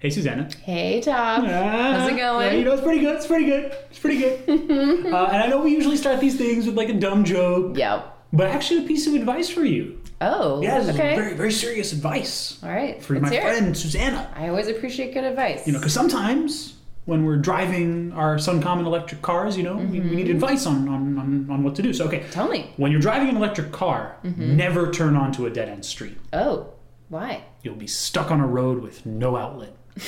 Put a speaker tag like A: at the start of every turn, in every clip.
A: Hey, Susanna.
B: Hey, Top. How's it going?
A: Yeah, you know, it's pretty good. It's pretty good. It's pretty good. uh, and I know we usually start these things with like a dumb joke,
B: Yep.
A: but actually a piece of advice for you.
B: Oh,
A: Yeah, this is
B: okay.
A: very, very serious advice
B: All right.
A: for my
B: hear it.
A: friend Susanna.
B: I always appreciate good advice.
A: You know, because sometimes when we're driving our Suncommon electric cars, you know, we, we
B: Mm-hmm.
A: need advice on, on, on, on what to do. So, okay,
B: Tell me.
A: when you're driving an electric car,
B: Mm-hmm.
A: never turn onto a dead end street.
B: Oh, why?
A: You'll be stuck on a road with no outlet.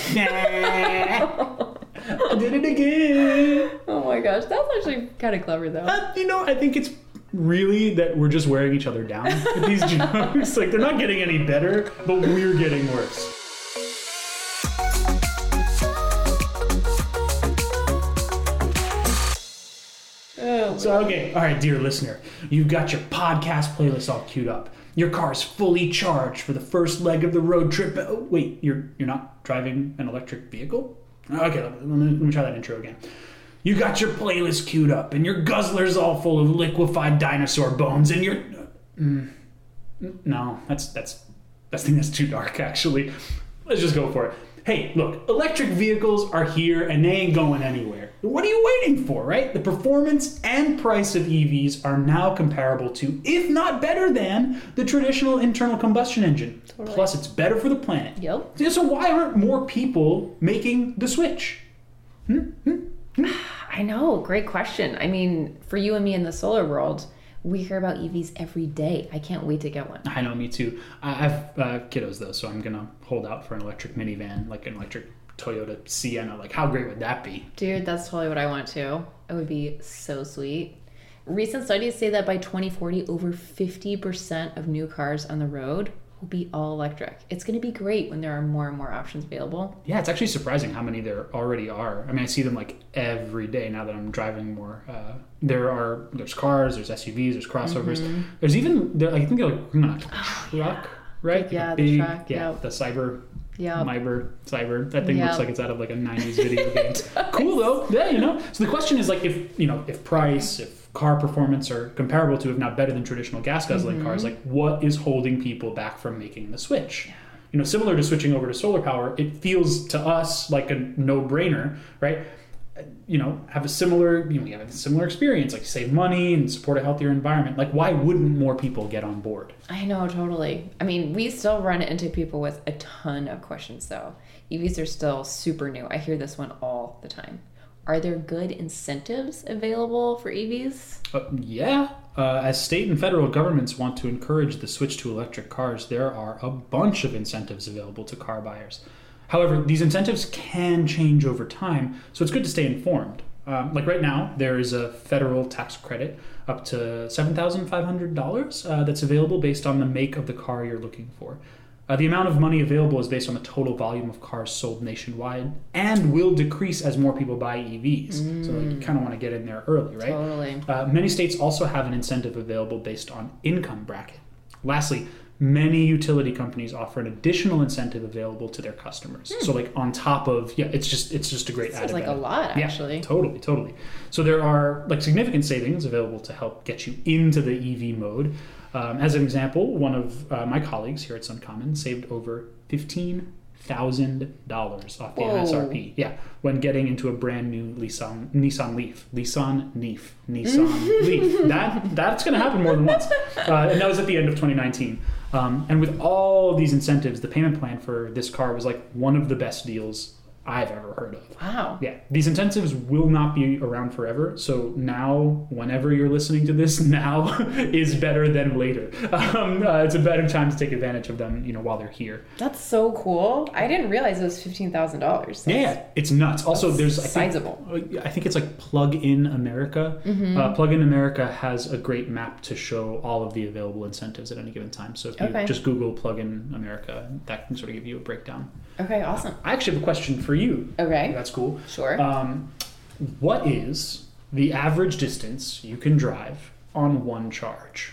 A: I did it again.
B: Oh my gosh, that's actually kind of clever though.
A: Uh, you know, I think it's really that we're just wearing each other down with these jokes. like they're not getting any better, but we're getting worse.
B: Oh,
A: So okay, all right, dear listener, you've got your podcast playlist all queued up. Your car's fully charged for the first leg of the road trip. Oh, wait, you're you're not driving an electric vehicle? Okay, let me, let me try that intro again. You got your playlist queued up, and your guzzler's all full of liquefied dinosaur bones, and your mm, no, that's that's I think that's too dark. Actually, let's just go for it. Hey, look, electric vehicles are here and they ain't going anywhere. What are you waiting for, right? The performance and price of EVs are now comparable to, if not better than, the traditional internal combustion engine. Plus, it's better for the planet.
B: Yep.
A: So why aren't more people making the switch? Hmm? Hmm? Hmm?
B: I know. Great question. I mean, for you and me in the solar world, we hear about EVs every day. I can't wait to get one.
A: I know, me too. I have uh, kiddos though, so I'm gonna hold out for an electric minivan, like an electric Toyota Sienna. Like, how great would that be?
B: Dude, that's totally what I want too. It would be so sweet. Recent studies say that by 2040, over 50% of new cars on the road will be all electric. It's going to be great when there are more and more options available.
A: Yeah, it's actually surprising how many there already are. I mean, I see them like every day now that I'm driving more. Uh, there are there's cars, there's SUVs, there's crossovers. There's even there. I think they're like not a truck, right? Like
B: Yeah, the truck,
A: yeah,
B: yep.
A: the cyber.
B: Yeah.
A: Myber, Cyber. That thing
B: Yep.
A: looks like it's out of like a '90s video game. cool though. Yeah, you know. So the question is like, if you know, if price, if car performance are comparable to, if not better than traditional gas guzzling
B: Mm-hmm.
A: cars, like what is holding people back from making the switch? You know, similar to switching over to solar power, it feels to us like a no-brainer, right? You know, have a similar, you know, we have a similar experience, like save money and support a healthier environment. Like, why wouldn't more people get on board?
B: I know, totally. I mean, we still run into people with a ton of questions, though. EVs are still super new. I hear this one all the time. Are there good incentives available for EVs?
A: Uh, yeah. Uh, as state and federal governments want to encourage the switch to electric cars, there are a bunch of incentives available to car buyers. However, these incentives can change over time, so it's good to stay informed. Um, like right now, there is a federal tax credit up to $7,500 uh, that's available based on the make of the car you're looking for. Uh, the amount of money available is based on the total volume of cars sold nationwide and will decrease as more people buy EVs. So like, you kind of want to get in there early, right?
B: Totally.
A: Uh, many states also have an incentive available based on income bracket. Lastly, many utility companies offer an additional incentive available to their customers. So like on top of yeah, it's just it's just a great
B: Sounds like a lot,
A: Yeah,
B: actually.
A: totally, totally. So there are like significant savings available to help get you into the EV mode. Um, as an example, one of uh, my colleagues here at Suncommon saved over fifteen thousand dollars off the
B: Whoa.
A: MSRP. Yeah, when getting into a brand new Nissan Nissan Leaf, Nissan Leaf, Nissan Leaf. That that's going to happen more than once, uh, and that was at the end of 2019. Um, and with all these incentives, the payment plan for this car was like one of the best deals I've ever heard of.
B: Wow.
A: Yeah, these intensives will not be around forever. So now, whenever you're listening to this, now is better than later. Um, uh, it's a better time to take advantage of them, you know, while they're here.
B: That's so cool. I didn't realize it was $15,000.
A: Yeah, yeah, it's nuts. Also, there's I think,
B: sizable.
A: I think it's like Plug In America.
B: Mm-hmm.
A: Uh, Plug In America has a great map to show all of the available incentives at any given time. So if you
B: Okay.
A: just Google Plug In America, that can sort of give you a breakdown.
B: Okay, awesome.
A: I actually have a question for you.
B: Okay.
A: That's cool.
B: Sure.
A: Um, what is the average distance you can drive on one charge?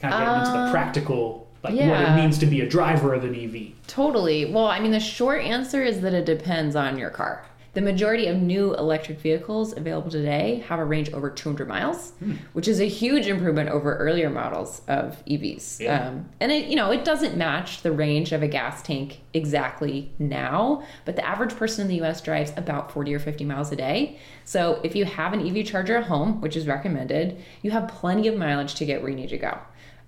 A: Kind of getting into the
B: Uh,
A: practical, like what it means to be a driver of an EV.
B: Totally. Well, I mean, the short answer is that it depends on your car. The majority of new electric vehicles available today have a range over 200 miles, which is a huge improvement over earlier models of EVs.
A: Yeah.
B: Um, and it, you know, it doesn't match the range of a gas tank exactly now, but the average person in the US drives about 40 or 50 miles a day. So if you have an EV charger at home, which is recommended, you have plenty of mileage to get where you need to go.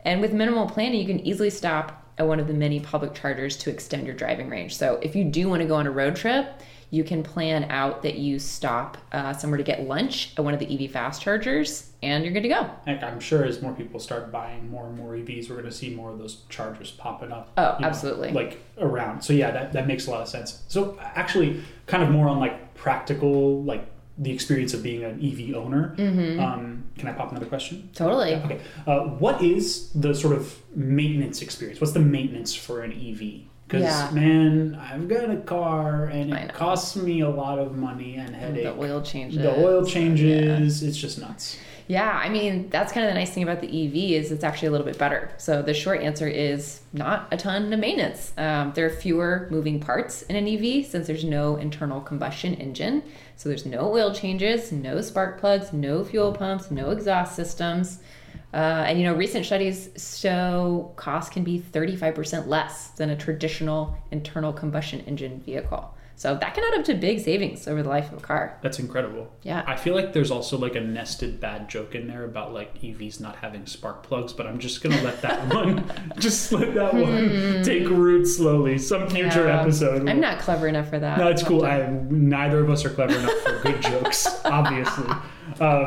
B: And with minimal planning, you can easily stop at one of the many public chargers to extend your driving range. So if you do want to go on a road trip, you can plan out that you stop uh, somewhere to get lunch at one of the EV fast chargers, and you're good to go.
A: Heck, I'm sure as more people start buying more and more EVs, we're going to see more of those chargers popping up.
B: Oh,
A: you know,
B: absolutely.
A: like around. So yeah, that, that makes a lot of sense. So actually, kind of more on like practical, like the experience of being an EV owner.
B: Mm-hmm.
A: Um, can I pop another question?
B: Totally.
A: Okay. Uh, what is the sort of maintenance experience? What's the maintenance for an EV? Because
B: Yeah.
A: man, I've got a car and it costs me a lot of money and headache.
B: The oil changes.
A: The oil
B: Yeah.
A: changes. It's just nuts.
B: Yeah, I mean, that's kind of the nice thing about the EV is it's actually a little bit better. So the short answer is not a ton of maintenance. Um, there are fewer moving parts in an EV since there's no internal combustion engine. So there's no oil changes, no spark plugs, no fuel pumps, no exhaust systems. Uh, and you know, recent studies show costs can be 35% less than a traditional internal combustion engine vehicle. So that can add up to big savings over the life of a car.
A: That's incredible.
B: Yeah.
A: I feel like there's also like a nested bad joke in there about like EVs not having spark plugs, but I'm just gonna let that one just let that one take root slowly. Some future
B: Hmm. Yeah.
A: episode.
B: I'm not clever enough for that.
A: No, it's cool. I, neither of us are clever enough for good jokes, obviously. Um,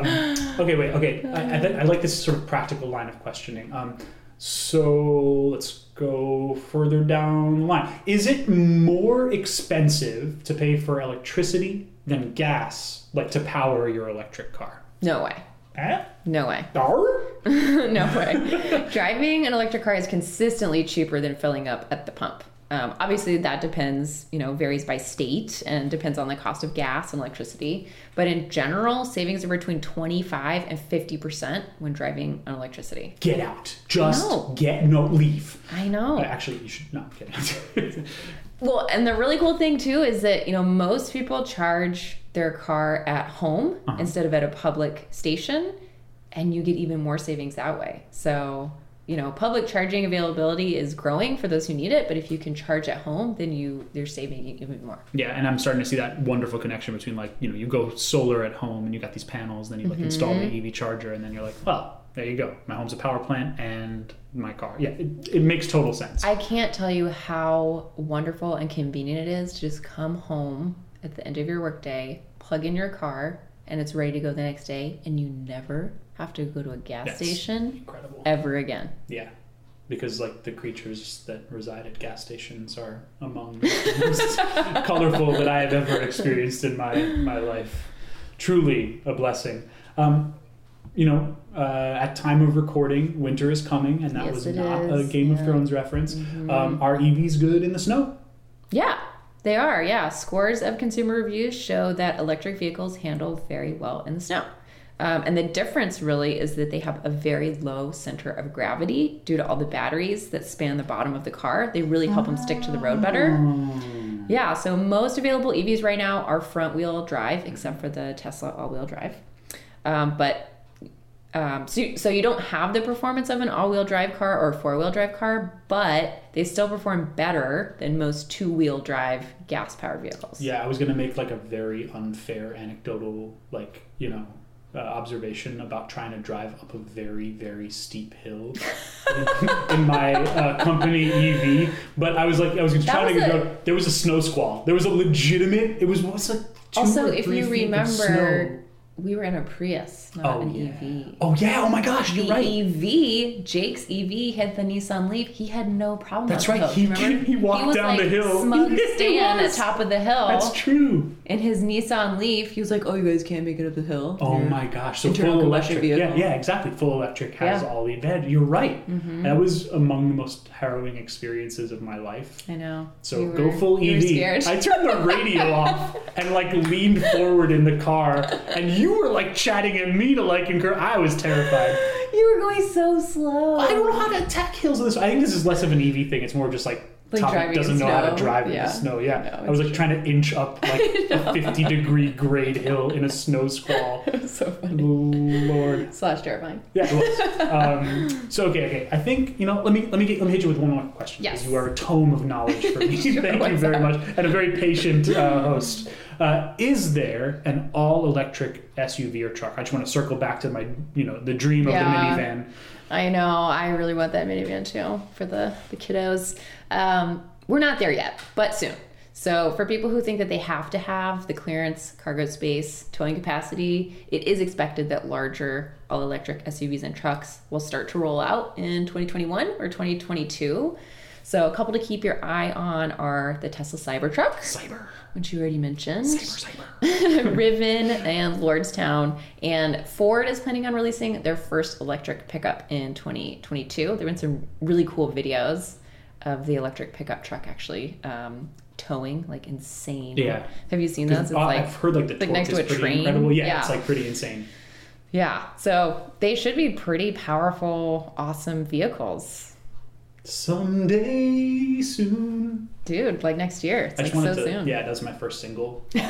A: okay, wait. Okay, I, I, I like this sort of practical line of questioning. Um, so let's go further down the line. Is it more expensive to pay for electricity than gas, like to power your electric car?
B: No way.
A: Eh?
B: No way.
A: Dar?
B: no way. Driving an electric car is consistently cheaper than filling up at the pump. Um, obviously, that depends, you know, varies by state and depends on the cost of gas and electricity. But in general, savings are between 25 and 50% when driving on electricity.
A: Get out. Just get no leave.
B: I know.
A: Actually, you should not get out.
B: Well, and the really cool thing too is that, you know, most people charge their car at home
A: Uh-huh.
B: instead of at a public station, and you get even more savings that way. So, you know, public charging availability is growing for those who need it, but if you can charge at home, then you you're saving even more.
A: Yeah, and I'm starting to see that wonderful connection between like you know you go solar at home and you got these panels, then you like install
B: Mm-hmm.
A: the EV charger, and then you're like, well, there you go, my home's a power plant and my car. Yeah, it, it makes total sense.
B: I can't tell you how wonderful and convenient it is to just come home at the end of your workday, plug in your car, and it's ready to go the next day, and you never have to go to a gas
A: That's
B: station
A: incredible.
B: ever again.
A: Yeah, because like the creatures that reside at gas stations are among the most colorful that I have ever experienced in my my life. Truly a blessing. Um, you know, uh, at time of recording, winter is coming, and that
B: Yes,
A: was not a
B: is.
A: Game of
B: Yeah. Mm-hmm.
A: Thrones reference. Um, are EVs good in the snow?
B: Yeah, they are. Yeah, scores of consumer reviews show that electric vehicles handle very well in the snow. Um, and the difference really is that they have a very low center of gravity due to all the batteries that span the bottom of the car. They really help them stick to the road better. Yeah, so most available EVs right now are front wheel drive, except for the Tesla all wheel drive. Um, but um, so, so you don't have the performance of an all-wheel drive car or four-wheel drive car, but they still perform better than most two-wheel drive gas-powered vehicles.
A: Yeah, I was gonna make like a very unfair anecdotal, like you know, uh, observation about trying to drive up a very very steep hill in, my uh, company EV. But I was like, I was trying
B: was
A: to
B: a-
A: go. There was a snow squall. There was a legitimate. It was what's like
B: Also, if you remember. We were in a Prius, not
A: Oh
B: an
A: yeah.
B: EV.
A: Oh yeah. Oh my gosh, you're
B: The
A: right.
B: EV, Jake's EV had the Nissan Leaf. He had no problem.
A: That's right.
B: hill.
A: He- he walked
B: was
A: down the hill.
B: Smug
A: He
B: stand at top of the hill.
A: That's true.
B: In his Nissan Leaf, he was like, "Oh, you guys can't make it up the hill."
A: Oh
B: You're-
A: my gosh! So full electric.
B: vehicle.
A: Yeah, yeah, exactly. Full electric has
B: Yeah. Mm-hmm.
A: all the advantage. You're right. That was among the most harrowing experiences of my life.
B: I know.
A: So
B: You
A: go
B: were-
A: full EV.
B: scared.
A: I turned the radio off and like leaned forward in the car, and you were like chatting at me to like encourage. I was terrified.
B: You were going so slow.
A: I don't know how to attack hills with this. I think this is less of an EV thing. It's more just like
B: Like in
A: doesn't know how to drive in the snow. Yeah,
B: No,
A: I was like trying to inch up like a 50 degree grade hill in a snow squall.
B: It was so funny.
A: Lord.
B: Slash terrifying.
A: Yeah, it was. Um, so okay, okay. I think you know. Let me let me get let me hit you with one more question.
B: Yes.
A: because You are a tome of knowledge for me.
B: Sure,
A: Thank you very
B: up?
A: much, and a very patient uh, host. Uh, is there an all-electric SUV or truck? I just want to circle back to my, you know, the dream of
B: Yeah.
A: the minivan.
B: I know. I really want that minivan too for the the kiddos. Um, we're not there yet, but soon. So for people who think that they have to have the clearance, cargo space, towing capacity, it is expected that larger all electric SUVs and trucks will start to roll out in 2021 or 2022. So a couple to keep your eye on are the Tesla Cybertruck,
A: Cyber,
B: which you already mentioned.
A: cyber, cyber.
B: Rivian and Lordstown. And Ford is planning on releasing their first electric pickup in 2022. There have been some really cool videos of the electric pickup truck actually um, towing like insane.
A: Yeah.
B: Have you seen those? It's like,
A: I've heard like the
B: like
A: torque
B: next
A: is
B: to a
A: pretty
B: train.
A: incredible. Yeah,
B: Yeah.
A: it's like pretty insane.
B: yeah. So they should be pretty powerful, awesome vehicles.
A: Someday soon.
B: Dude, like next year. It's
A: I
B: like
A: just wanted so to,
B: soon.
A: Yeah, that was my first single. EV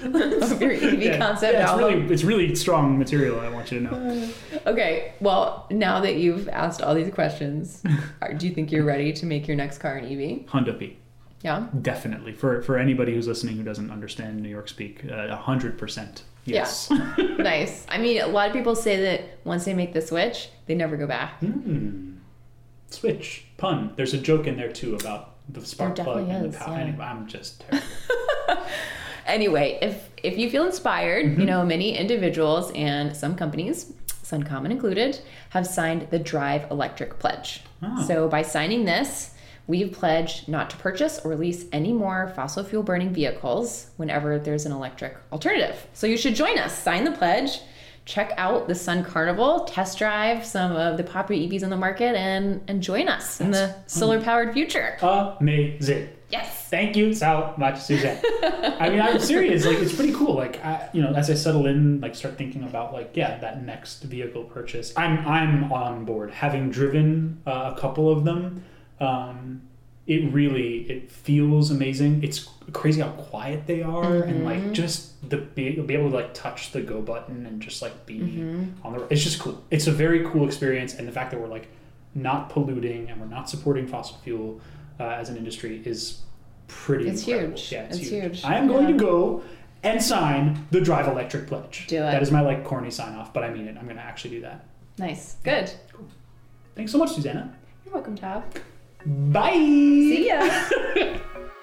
B: Oh, your
A: yeah.
B: concept
A: yeah, it's
B: album.
A: Really, it's really strong material. I want you to know.
B: okay, well, now that you've asked all these questions, do you think you're ready to make your next car an EV?
A: Honda P.
B: Yeah.
A: Definitely. For for anybody who's listening who doesn't understand New York speak, uh, 100%. Yes. Yeah.
B: nice. I mean, a lot of people say that once they make the switch, they never go back.
A: Mm. Switch pun. There's a joke in there too about the spark
B: there
A: plug and
B: is, the
A: power.
B: Yeah.
A: Anyway, I'm just terrible.
B: anyway, if if you feel inspired,
A: mm-hmm.
B: you know many individuals and some companies, Suncommon included, have signed the Drive Electric Pledge.
A: Oh.
B: So by signing this we've pledged not to purchase or lease any more fossil fuel burning vehicles whenever there's an electric alternative. So you should join us, sign the pledge, check out the Sun Carnival, test drive some of the popular EVs on the market, and and join us in the solar powered future.
A: Amazing.
B: Yes.
A: Thank you so much, Suzanne. I mean, I'm serious. Like, it's pretty cool. Like, I, you know, as I settle in, like, start thinking about, like, yeah, that next vehicle purchase. I'm, I'm on board. Having driven uh, a couple of them, um, it really, it feels amazing. It's crazy how quiet they are, and like, just the be, be able to like touch the go button and just like be on the. It's just cool. It's a very cool experience, and the fact that we're like not polluting and we're not supporting fossil fuel uh, as an industry is pretty
B: It's
A: incredible.
B: huge.
A: Yeah, it's,
B: It's
A: huge.
B: huge.
A: I am going
B: Yeah.
A: to go and sign the Drive Electric pledge.
B: Do it.
A: That is my like corny sign off, but I mean it. I'm going to actually do that.
B: Nice. Good.
A: Thanks so much, Susanna.
B: You're welcome, Tab.
A: Bye.
B: See ya.